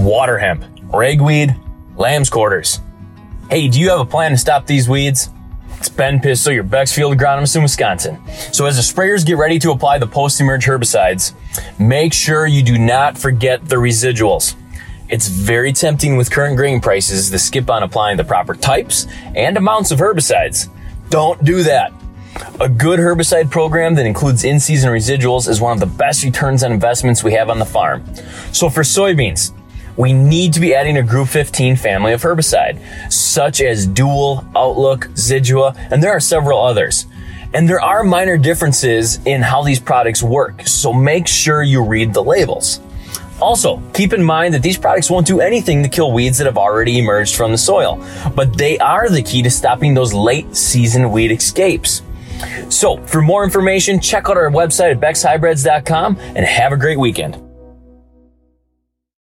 water hemp, ragweed, lamb's quarters. Hey, do you have a plan to stop these weeds? It's Ben Pistol, your Beck's field agronomist in Wisconsin. So as the sprayers get ready to apply the post-emerge herbicides, make sure you do not forget the residuals. It's very tempting with current grain prices to skip on applying the proper types and amounts of herbicides. Don't do that. A good herbicide program that includes in-season residuals is one of the best returns on investments we have on the farm. So for soybeans, we need to be adding a Group 15 family of herbicide, such as Dual, Outlook, Zidua, and there are several others. And there are minor differences in how these products work, so make sure you read the labels. Also, keep in mind that these products won't do anything to kill weeds that have already emerged from the soil, but they are the key to stopping those late season weed escapes. So, for more information, check out our website at beckshybrids.com and have a great weekend.